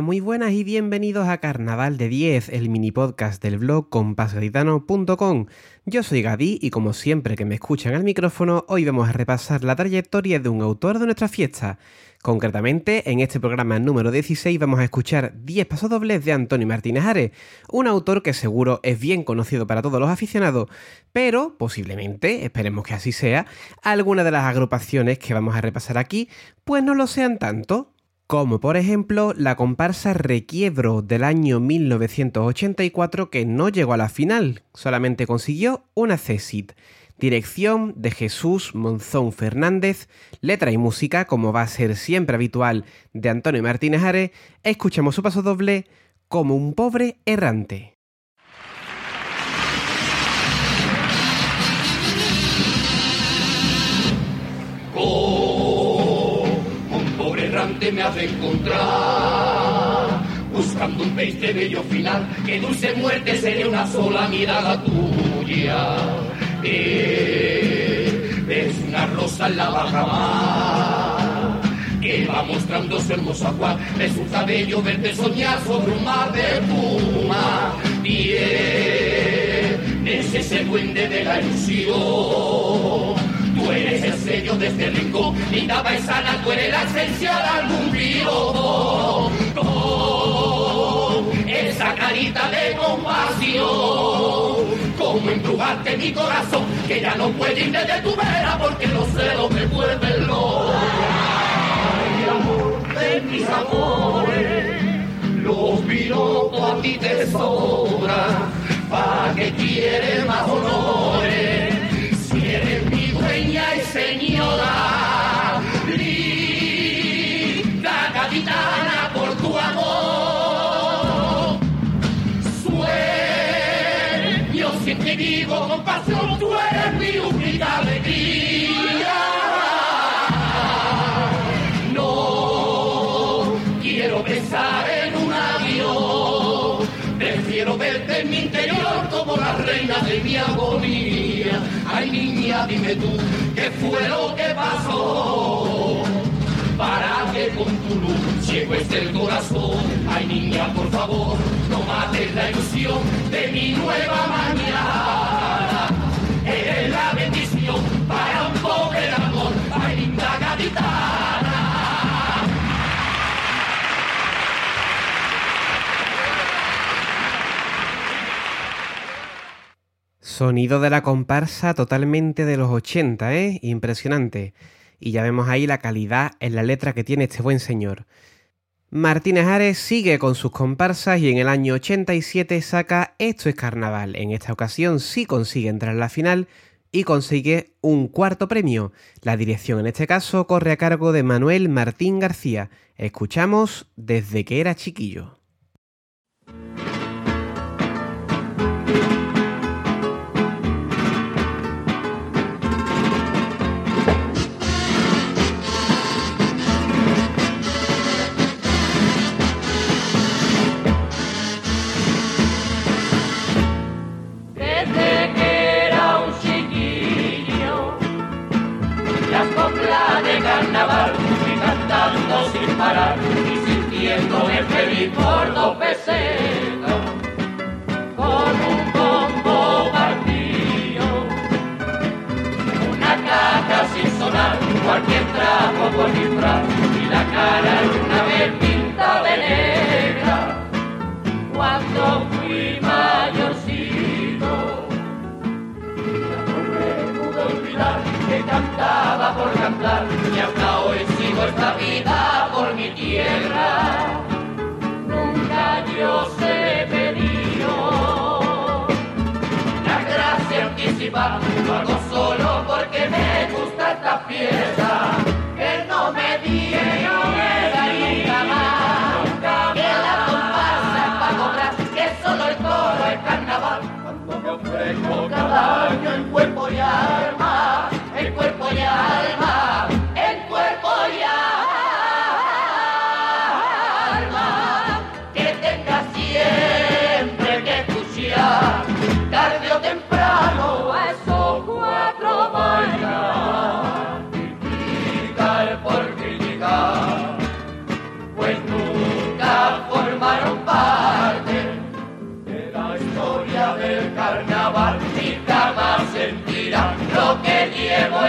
Muy buenas y bienvenidos a Carnaval de 10, el mini podcast del blog compasgaditano.com. Yo soy Gadi y como siempre que me escuchan al micrófono, hoy vamos a repasar la trayectoria de un autor de nuestra fiesta. Concretamente, en este programa número 16 vamos a escuchar 10 pasodobles de Antonio Martínez Ares, un autor que seguro es bien conocido para todos los aficionados, pero posiblemente, esperemos que así sea, algunas de las agrupaciones que vamos a repasar aquí pues no lo sean tanto como por ejemplo la comparsa Requiebro del año 1984 que no llegó a la final, solamente consiguió una CESIT. Dirección de Jesús Monzón Fernández, letra y música, como va a ser siempre habitual, de Antonio Martínez Ares, escuchamos su paso doble como un pobre errante. Me has de encontrar. Buscando un pez de bello final que dulce muerte sería una sola mirada tuya. Es una rosa en la baja mar que va mostrando su hermoso de su cabello verde soñar sobre un mar de puma. Es ese duende de la ilusión sello de este rincón, linda paisana, tú eres la esencia de algún río. Con esa carita de compasión, como embrujarte mi corazón, que ya no puede ir desde tu vera porque los celos me vuelven loco. Ay, amor de mis amores, los pilotos a ti te sobran, ¿para que quieres más honores? Señora, linda capitana por tu amor. Sueño siempre vivo con pasión, tú eres mi única alegría. No quiero pensar en un avión, prefiero verte en mi interior como la reina de mi agonía. Ay niña, dime tú, ¿qué fue lo que pasó? Para que con tu luz ciego esté el corazón. Ay niña, por favor, no mates la ilusión de mi nueva mañana. Sonido de la comparsa totalmente de los 80, ¿eh? Impresionante. Y ya vemos ahí la calidad en la letra que tiene este buen señor. Martínez Ares sigue con sus comparsas y en el año 87 saca Esto es Carnaval. En esta ocasión sí consigue entrar en la final y consigue un cuarto premio. La dirección en este caso corre a cargo de Manuel Martín García. Escuchamos desde que era chiquillo. Por dos pesetas con un bombo partido una caja sin sonar cualquier trapo por disfraz y la cara una vez pinta de negra. Cuando fui mayorcito no me pude olvidar que cantaba por cantar y hasta hoy sigo esta vida tierra, anticipada, lo hago solo porque me gusta esta fiesta,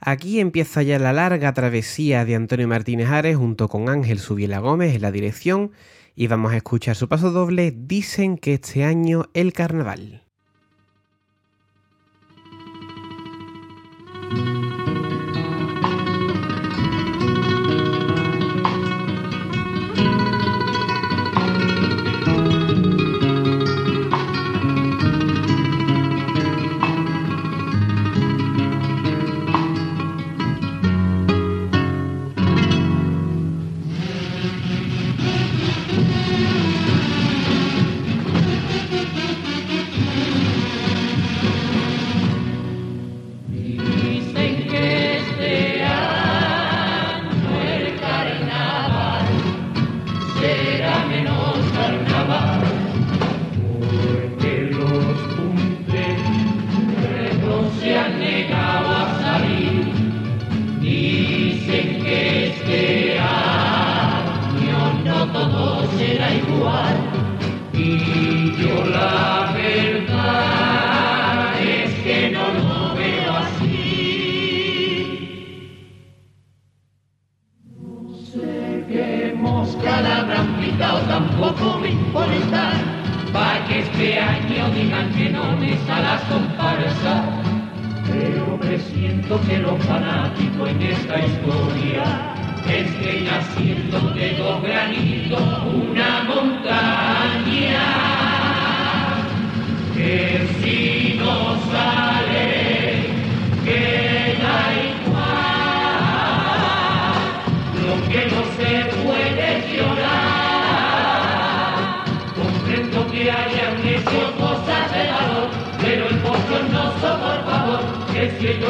Aquí empieza ya la larga travesía de Antonio Martínez Ares junto con Ángel Subiela Gómez en la dirección y vamos a escuchar su paso doble. Dicen que este año el carnaval.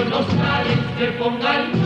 No salen se ponga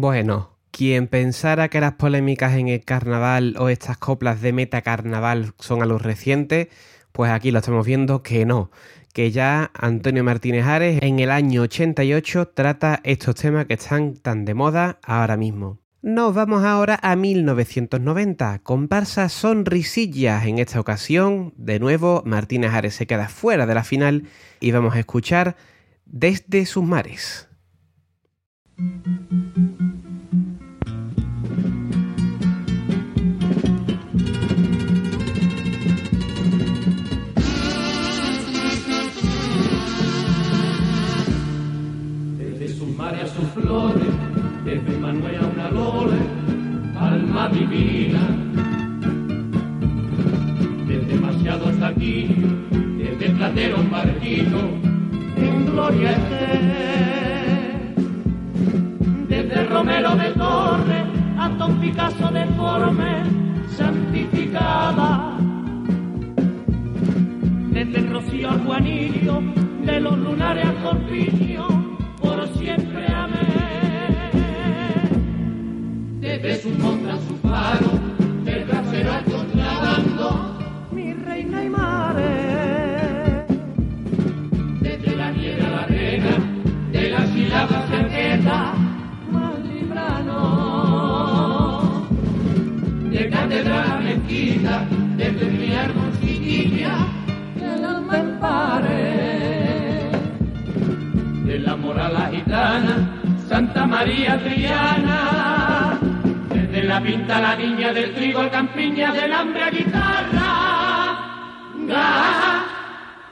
Bueno, quien pensara que las polémicas en el carnaval o estas coplas de metacarnaval son a los recientes, pues aquí lo estamos viendo que no, que ya Antonio Martínez Ares en el año 88 trata estos temas que están tan de moda ahora mismo. Nos vamos ahora a 1990, comparsa Sonrisillas. En esta ocasión, de nuevo, Martínez Ares se queda fuera de la final y vamos a escuchar Desde sus mares. Desde Manuel a una lole, alma divina. Desde demasiado hasta aquí, desde platero barquito, en gloria esté. Desde Romero de Torre hasta un Picasso deforme, santificada desde el rocío al guanillo, de los lunares al corpiño, Desde su monta a su faro, del bracero al contrabando, mi reina y mare. Desde la nieve a la arena, de la sílaba cerqueta, mal librano. De catedral a mezquita, desde mi chiquilla, que el alma empare. De la Santa María Triana. Pinta la niña del trigo al campiña del hambre a guitarra. Ga,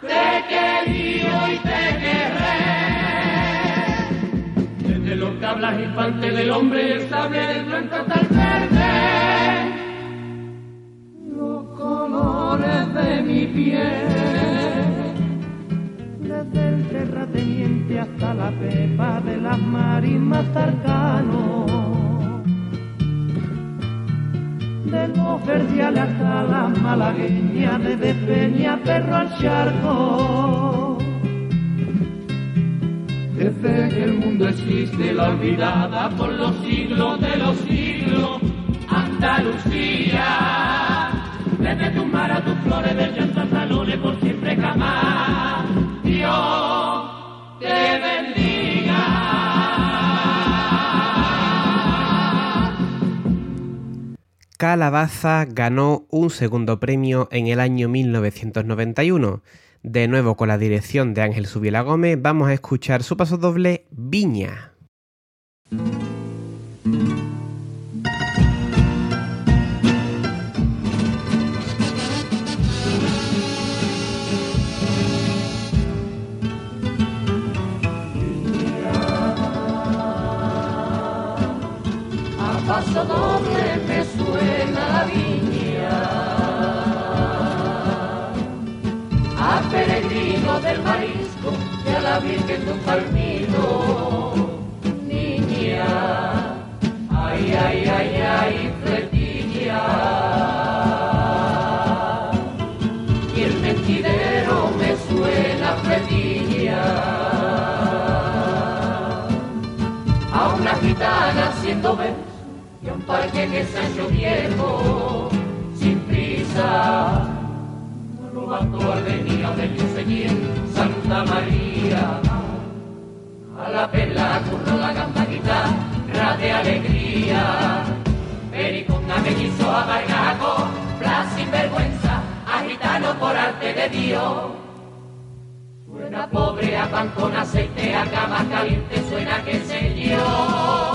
te quería y te querré. Desde los tablas infantes del hombre y el sable del blanco hasta el verde. Los colores de mi piel desde el terrateniente hasta la pepa de las marismas cercanos. Los verdiales hasta la malagueña, de Despeña, perro al charco. Desde que el mundo existe, la olvidada por los siglos de los siglos, Andalucía. Desde tu mar a tus flores, del llanto salones, por siempre jamás. Dios Calabaza ganó un segundo premio en el año 1991. De nuevo con la dirección de Ángel Subiela Gómez, vamos a escuchar su paso doble Viña. Paso doble me suena la viña. A peregrino del marisco y a la virgen de un palmito. Niña, ay, ay, ay, ay, fletilla. Y el mentidero me suena fletilla. a una gitana a un parque que se hecho viejo sin prisa. No bastó al venir de yo seguir Santa María. A la perla curro la campanita, de alegría. Pericona me quiso amargar con plas sin vergüenza, a gitano por arte de Dios. Suena pobre a pan con aceite, a cama caliente, suena que sé yo.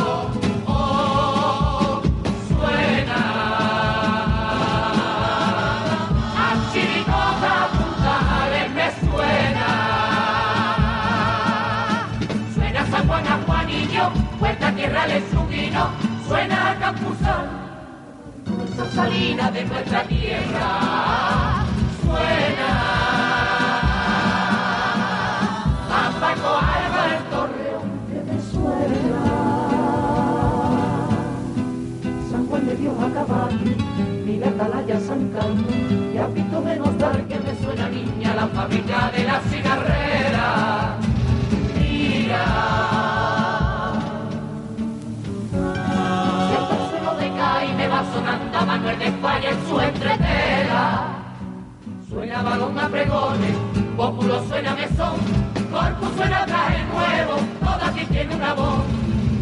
Tierra le vino, suena a Campuzón, dulce salina de nuestra tierra. Suena a Paco el Torreón que suena. San Juan de Dios a caballo, mira Atalaya San Carlos, y a Pito menos dar que me suena niña la fábrica de la cigarrera. Manuel de España en su entretela. Suena balón a pregones, pópulo suena mesón, corpus suena traje nuevo, toda aquí tiene una voz.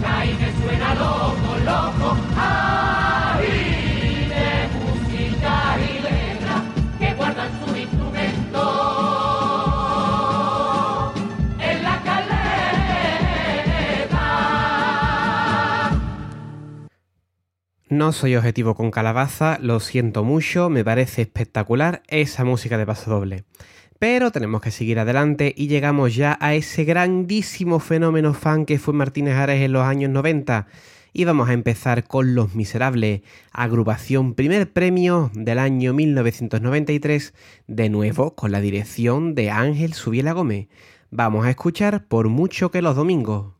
Cae me suena loco, loco, No soy objetivo con Calabaza, lo siento mucho, me parece espectacular esa música de paso doble. Pero tenemos que seguir adelante y llegamos ya a ese grandísimo fenómeno fan que fue Martínez Ares en los años 90. Y vamos a empezar con Los Miserables, agrupación primer premio del año 1993, de nuevo con la dirección de Ángel Subiela Gómez. Vamos a escuchar Por mucho que los domingos.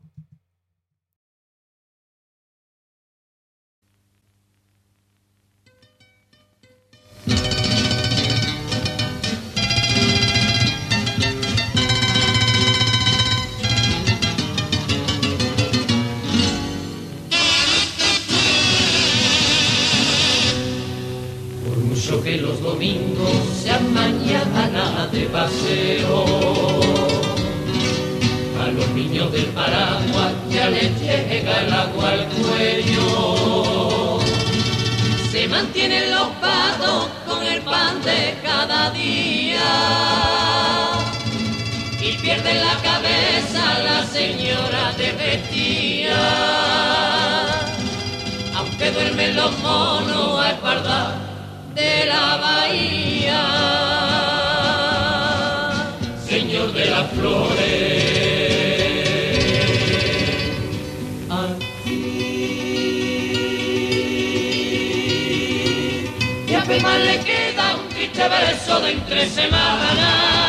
Los monos a espaldar de la bahía. Señor de las flores. Y apenas le queda un triste verso de entre semanas.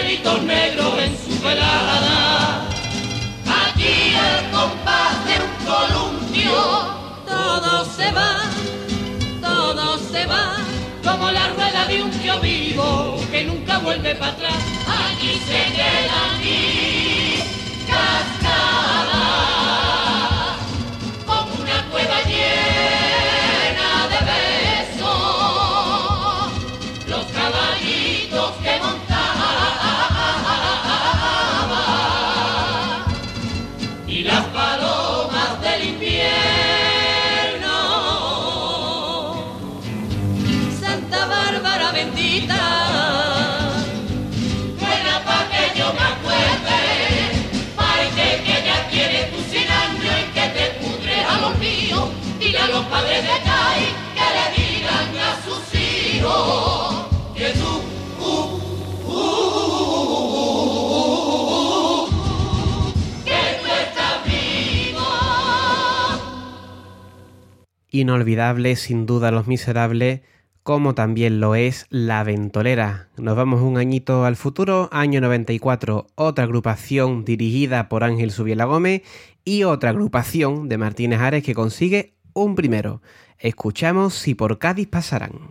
Angelitos negros en su velada. Aquí al compás de un columpio, todo se va, todo se va, como la rueda de un tío vivo que nunca vuelve para atrás. Aquí se queda aquí, cascada, Inolvidable, sin duda, Los Miserables, como también lo es La Ventolera. Nos vamos un añito al futuro, año 94, otra agrupación dirigida por Ángel Subiela Gómez y otra agrupación de Martínez Ares que consigue un primero. Escuchamos Si por Cádiz pasarán.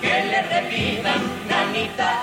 Que le repitan, nanita,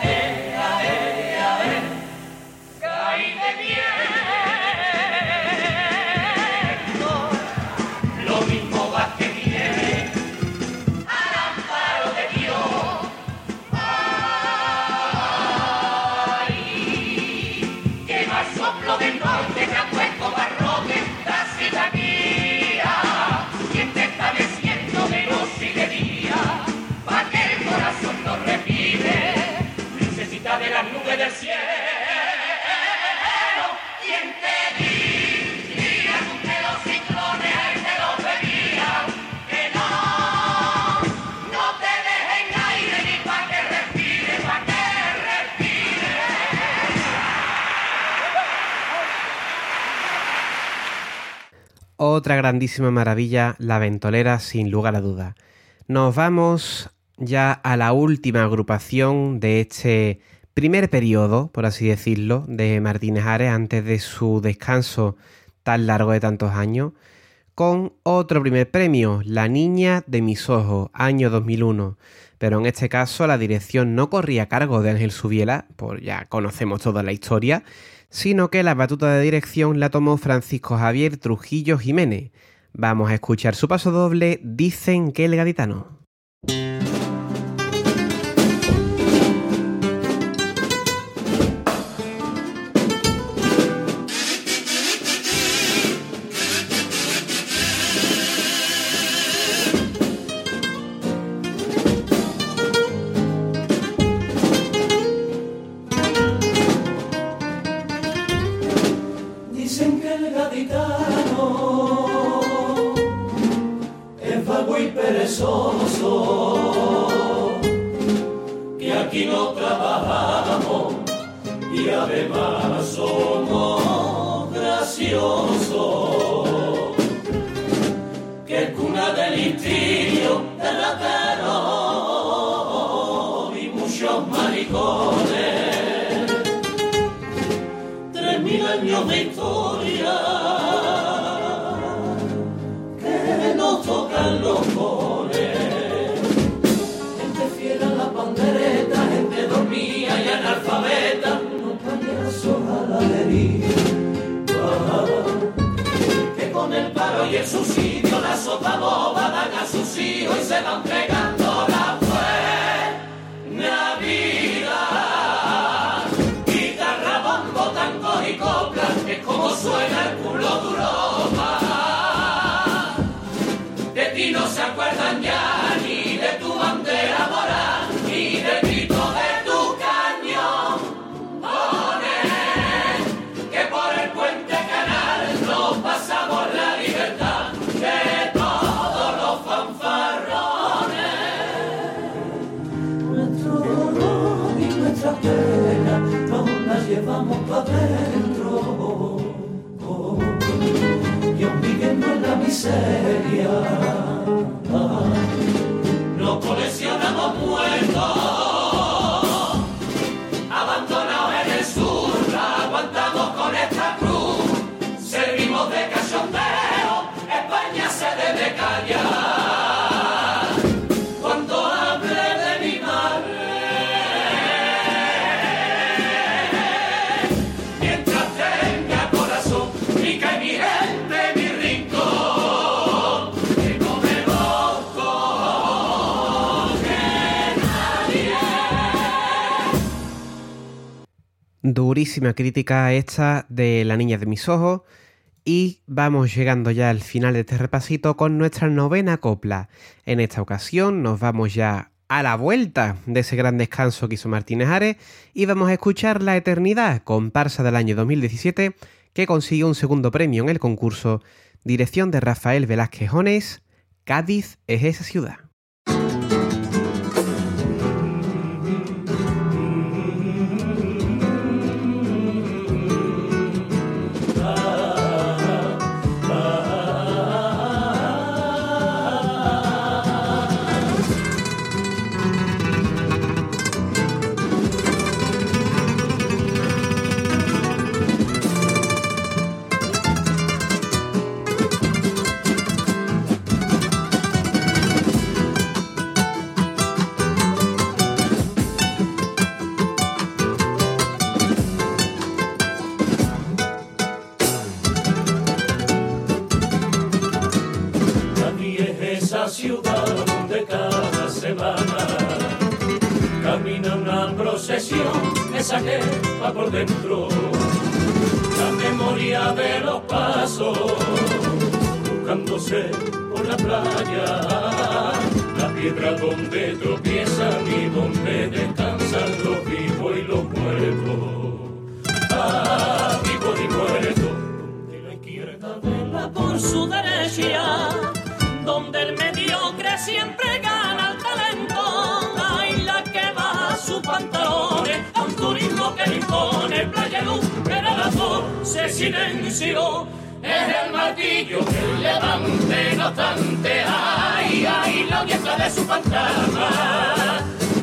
Otra grandísima maravilla, La Ventolera, sin lugar a duda. Nos vamos ya a la última agrupación de este primer periodo, por así decirlo, de Martínez Ares antes de su descanso tan largo de tantos años, con otro primer premio, La Niña de mis ojos, año 2001. Pero en este caso la dirección no corría a cargo de Ángel Subiela, por ya conocemos toda la historia, sino que la batuta de dirección la tomó Francisco Javier Trujillo Jiménez. Vamos a escuchar su paso doble, Dicen que el gaditano. Jesus. Adentro. Y aún viviendo en la miseria, nos coleccionamos muertos. Durísima crítica esta de La niña de mis ojos. Y vamos llegando ya al final de este repasito con nuestra novena copla. En esta ocasión nos vamos ya a la vuelta de ese gran descanso que hizo Martínez Ares y vamos a escuchar La Eternidad, comparsa del año 2017, que consiguió un segundo premio en el concurso, dirección de Rafael Velázquez Jones, Cádiz es esa ciudad. Playa, la piedra donde tropiezan y donde descansan los vivos y los muertos. Ah, vivos y muertos, donde la izquierda vela por su derecha, donde el mediocre siempre gana el talento. Ay, la que baja sus pantalones a un turismo que impone playa luz, pero la voz se silenció. Es el martillo que levante no obstante. Ay, ay, la audiencia de su fantasma.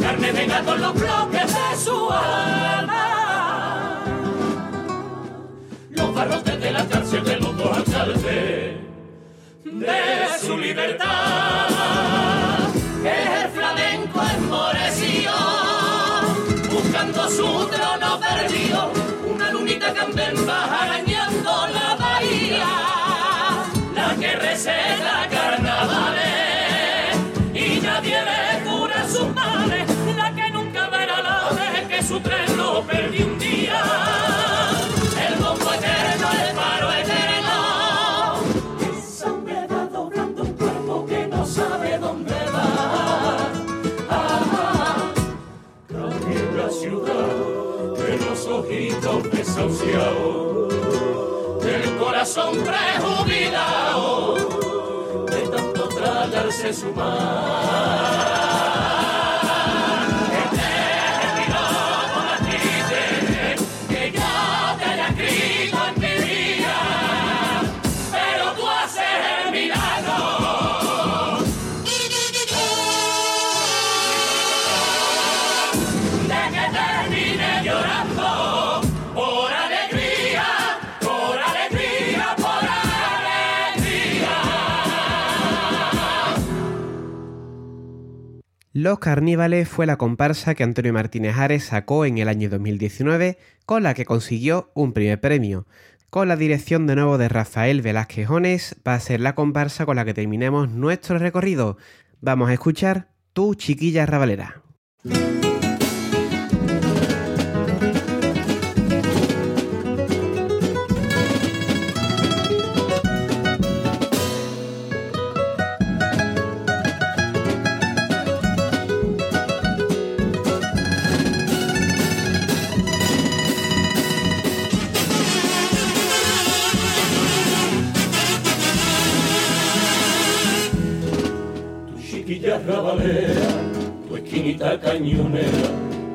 Carne de gato en los bloques de su alma los barrotes de la cárcel de los dos alcaldes de su libertad. Es el flamenco enmorecido, buscando su trono perdido, una lunita candenta arañando desahuciados, del corazón prejubilado, de tanto tragarse su mar. Los Carnívales fue la comparsa que Antonio Martínez Ares sacó en el año 2019, con la que consiguió un primer premio. Con la dirección de nuevo de Rafael Velázquez Jones, va a ser la comparsa con la que terminemos nuestro recorrido. Vamos a escuchar Tu Chiquilla Rabalera.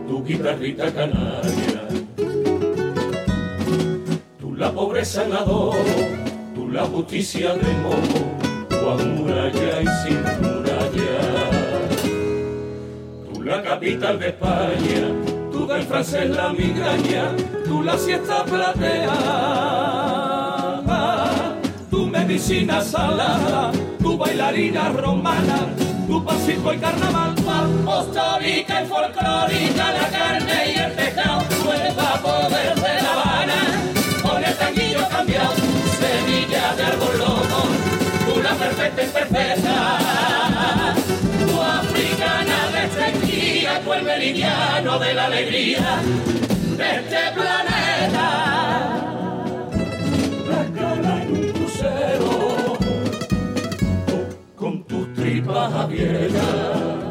Tu guitarrita canaria. Tú la pobreza en tú la justicia de modo, tu muralla y sin muralla. Tú la capital de España, tú del francés la migraña, tú la siesta platea. Tu medicina salada, tu bailarina romana, tu pasito y carnaval, apostólica y folclórica, la carne y el pescado, nueva poder de La Habana, con el tanguillo cambiado, semilla de árbol loco, una perfecta imperfecta, tu africana restringida, tu el meridiano de la alegría de este planeta. La en un crucero tripas Ah,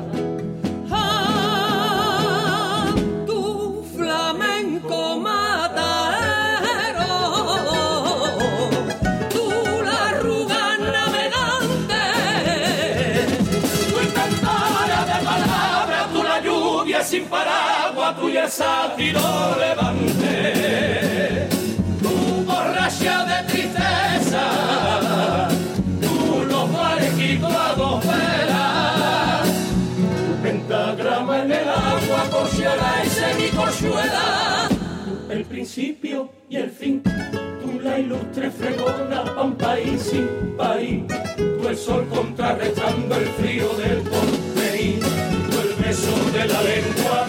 sátiro levante, tu borracha de tristeza a dos velas. Pentagrama en el agua, corciera y semicorchuela. El principio y el fin, tú la ilustre fregona, pa' un país sin país. Tú el sol contrarrestando el frío del porvenir. Tú el beso de la lengua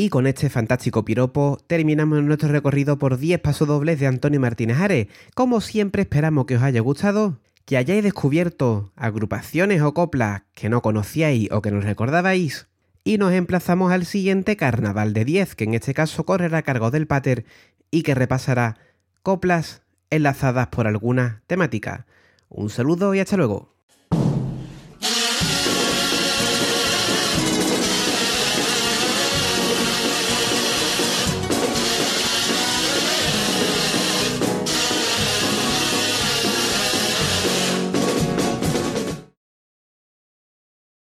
Y con este fantástico piropo terminamos nuestro recorrido por 10 pasodobles de Antonio Martínez Ares. Como siempre esperamos que os haya gustado, que hayáis descubierto agrupaciones o coplas que no conocíais o que no recordabais y nos emplazamos al siguiente Carnaval de 10, que en este caso correrá a cargo del Pater y que repasará coplas enlazadas por alguna temática. Un saludo y hasta luego.